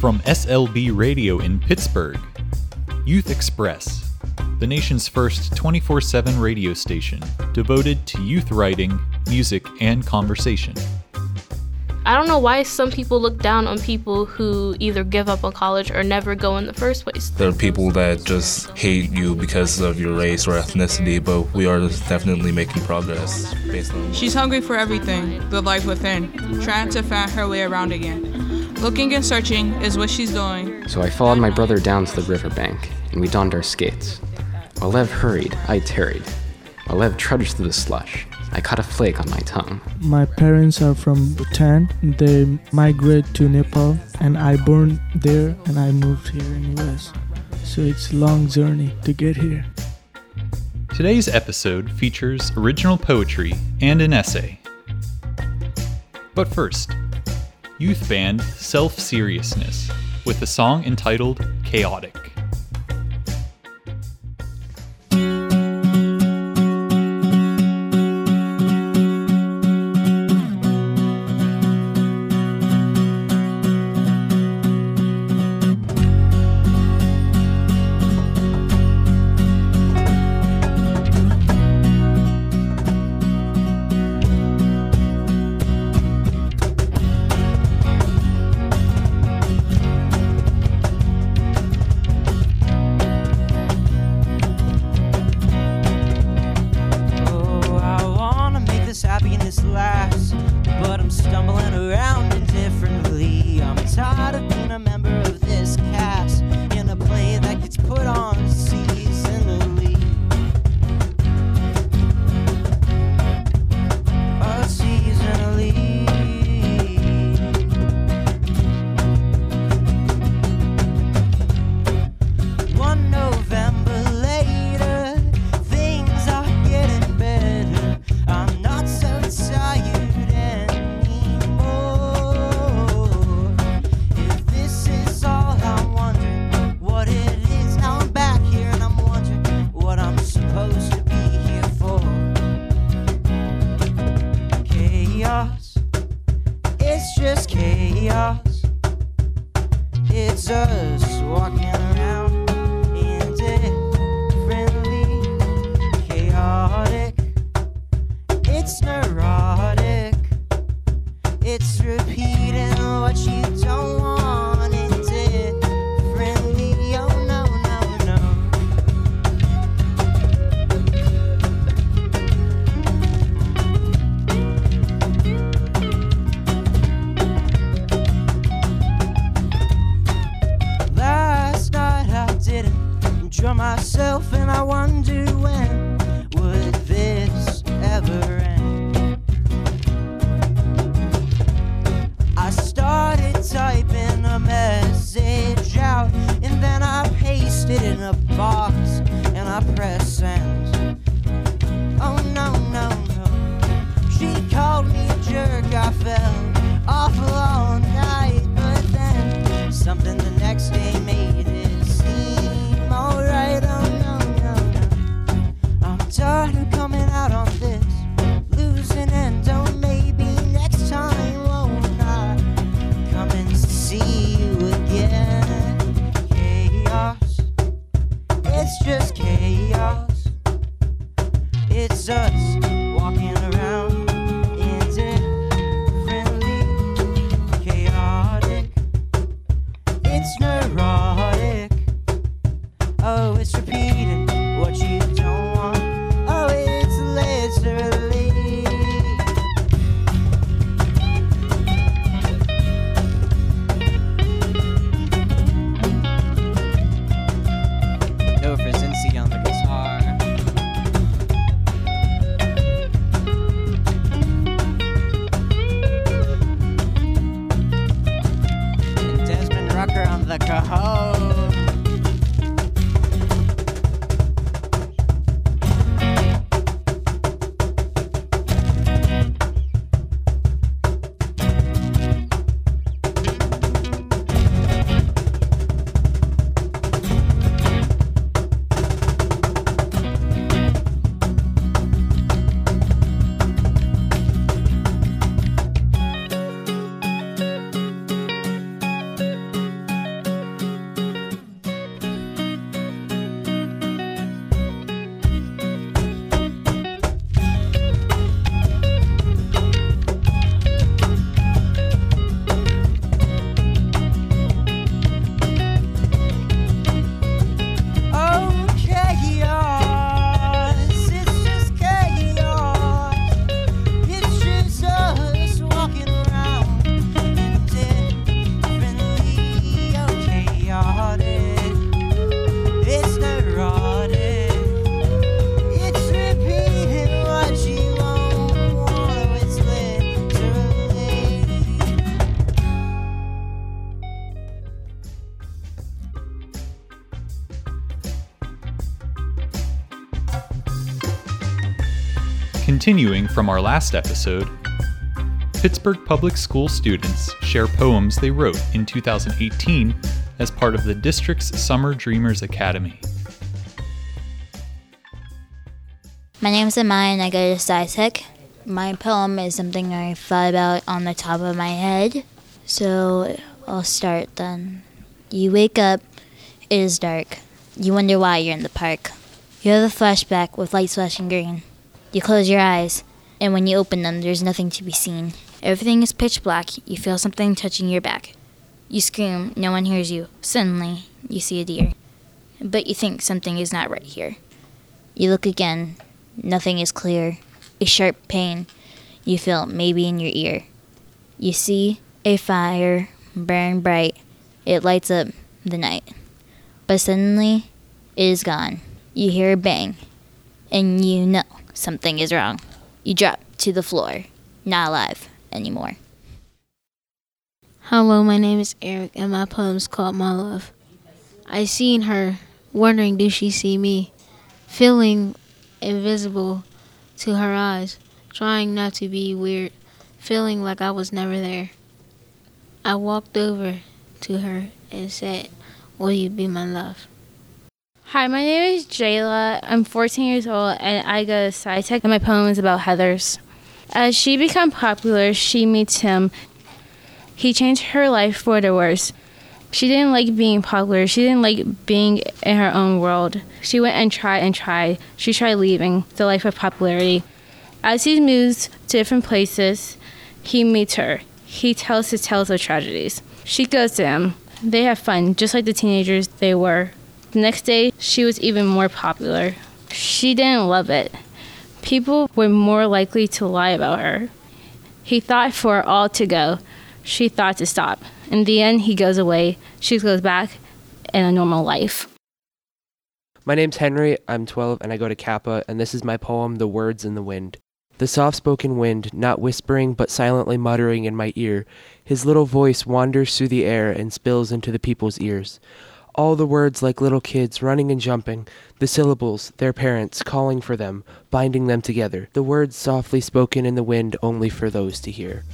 From SLB Radio in Pittsburgh, Youth Express, the nation's first 24 7 radio station devoted to youth writing, music, and conversation. I don't know why some people look down on people who either give up on college or never go in the first place. There are people that just hate you because of your race or ethnicity, but we are definitely making progress based on. She's hungry for everything, the life within, trying to find her way around again. Looking and searching is what she's doing. So I followed my brother down to the riverbank, and we donned our skates. While Lev hurried, I tarried. While Lev trudged through the slush, I caught a flake on my tongue. My parents are from Bhutan. They migrate to Nepal, and I born there, and I moved here in US. So it's a long journey to get here. Today's episode features original poetry and an essay. But first, youth band Self Seriousness with a song entitled Chaotic. Continuing from our last episode, Pittsburgh Public School students share poems they wrote in 2018 as part of the district's Summer Dreamers Academy. My name is Amaya and I go to SciTech. My poem is something I thought about on the top of my head. So I'll start then. You wake up, it is dark. You wonder why you're in the park. You have a flashback with lights flashing green. You close your eyes, and when you open them, there's nothing to be seen. Everything is pitch black. You feel something touching your back. You scream, no one hears you. Suddenly, you see a deer. But you think something is not right here. You look again. Nothing is clear. A sharp pain you feel maybe in your ear. You see a fire burn bright. It lights up the night. But suddenly, it is gone. You hear a bang, and you know something is wrong. You drop to the floor, not alive anymore. Hello, my name is Eric, and my poem's called My Love. I seen her, wondering do she see me, feeling invisible to her eyes, trying not to be weird, feeling like I was never there. I walked over to her and said, Will you be my love? Hi, my name is Jayla. I'm 14 years old and I go to SciTech and my poem is about Heathers. As she became popular, she meets him. He changed her life for the worse. She didn't like being popular. She didn't like being in her own world. She went and tried and tried. She tried leaving the life of popularity. As he moves to different places, he meets her. He tells his tales of tragedies. She goes to him. They have fun, just like the teenagers they were. The next day, she was even more popular. She didn't love it. People were more likely to lie about her. He thought for all to go. She thought to stop. In the end, he goes away. She goes back in a normal life. My name's Henry, I'm 12, and I go to CAPA, and this is my poem, The Words in the Wind. The soft spoken wind, not whispering but silently muttering in my ear, his little voice wanders through the air and spills into the people's ears. All the words like little kids running and jumping, the syllables, their parents calling for them, binding them together, the words softly spoken in the wind only for those to hear.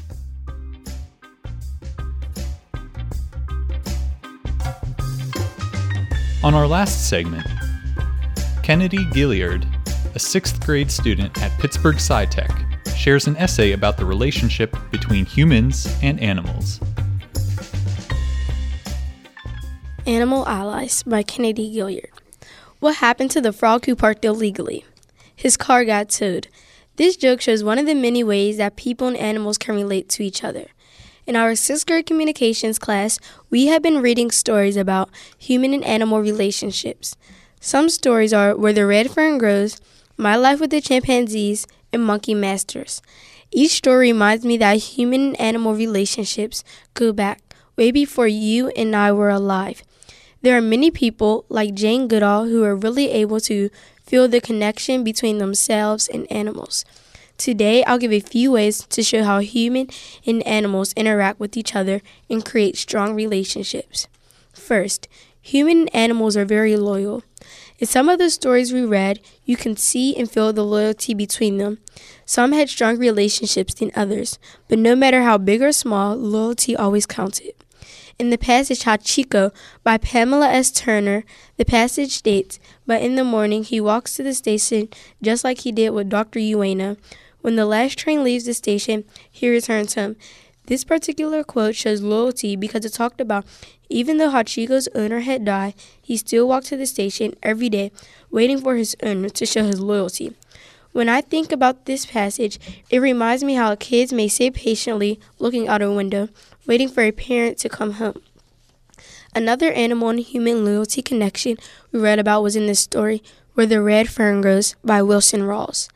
On our last segment, Kennedy Gilliard, a sixth grade student at Pittsburgh SciTech, shares an essay about the relationship between humans and animals. Animal Allies by Kennedy Gilliard. What happened to the frog who parked illegally? His car got towed. This joke shows one of the many ways that people and animals can relate to each other. In our sixth grade communications class, we have been reading stories about human and animal relationships. Some stories are Where the Red Fern Grows, My Life with the Chimpanzees, and Monkey Masters. Each story reminds me that human and animal relationships go back way before you and I were alive. There are many people, like Jane Goodall, who are really able to feel the connection between themselves and animals. Today, I'll give a few ways to show how human and animals interact with each other and create strong relationships. First, human and animals are very loyal. In some of the stories we read, you can see and feel the loyalty between them. Some had stronger relationships than others, but no matter how big or small, loyalty always counted. In the passage Hachiko by Pamela S. Turner, the passage states, But in the morning he walks to the station just like he did with Dr. Ueno. When the last train leaves the station, he returns home. This particular quote shows loyalty because it talked about even though Hachiko's owner had died, he still walked to the station every day, waiting for his owner to show his loyalty. When I think about this passage, it reminds me how kids may sit patiently looking out a window, waiting for a parent to come home. Another animal and human loyalty connection we read about was in the story Where the Red Fern Grows by Wilson Rawls.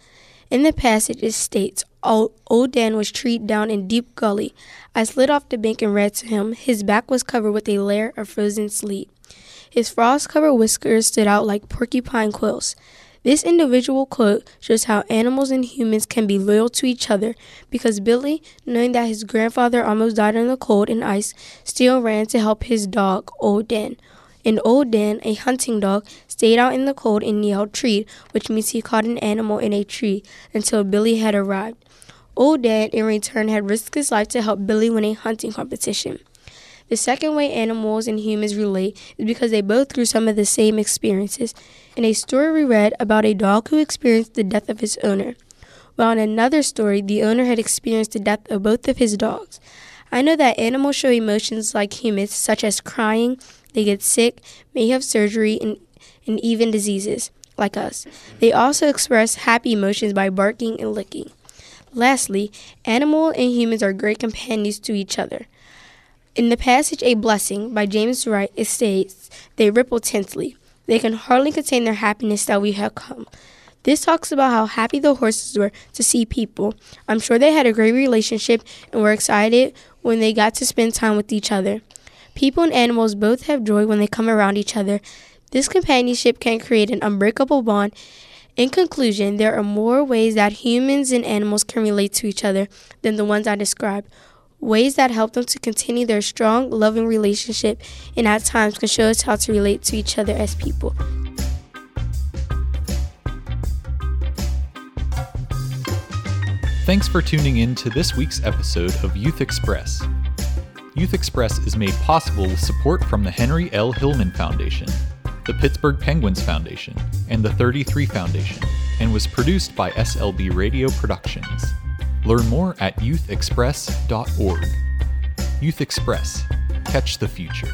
In the passage, it states, Old, Dan was treed down in deep gully. I slid off the bank and ran to him. His back was covered with a layer of frozen sleet. His frost-covered whiskers stood out like porcupine quills. This individual quote shows how animals and humans can be loyal to each other because Billy, knowing that his grandfather almost died in the cold and ice, still ran to help his dog, Old Dan. And old Dan, a hunting dog, stayed out in the cold and yelled treat, which means he caught an animal in a tree, until Billy had arrived. Old Dan, in return, had risked his life to help Billy win a hunting competition. The second way animals and humans relate is because they both grew some of the same experiences. In a story we read about a dog who experienced the death of his owner, while in another story, the owner had experienced the death of both of his dogs. I know that animals show emotions like humans, such as crying, they get sick, may have surgery, and, and even diseases, like us. They also express happy emotions by barking and licking. Lastly, animals and humans are great companions to each other. In the passage A Blessing by James Wright, it states, They ripple tensely. They can hardly contain their happiness that we have come. This talks about how happy the horses were to see people. I'm sure they had a great relationship and were excited when they got to spend time with each other. People and animals both have joy when they come around each other. This companionship can create an unbreakable bond. In conclusion, there are more ways that humans and animals can relate to each other than the ones I described. Ways that help them to continue their strong, loving relationship and at times can show us how to relate to each other as people. Thanks for tuning in to this week's episode of Youth Express. Youth Express is made possible with support from the Henry L. Hillman Foundation, the Pittsburgh Penguins Foundation, and the 33 Foundation, and was produced by SLB Radio Productions. Learn more at youthexpress.org. Youth Express. Catch the future.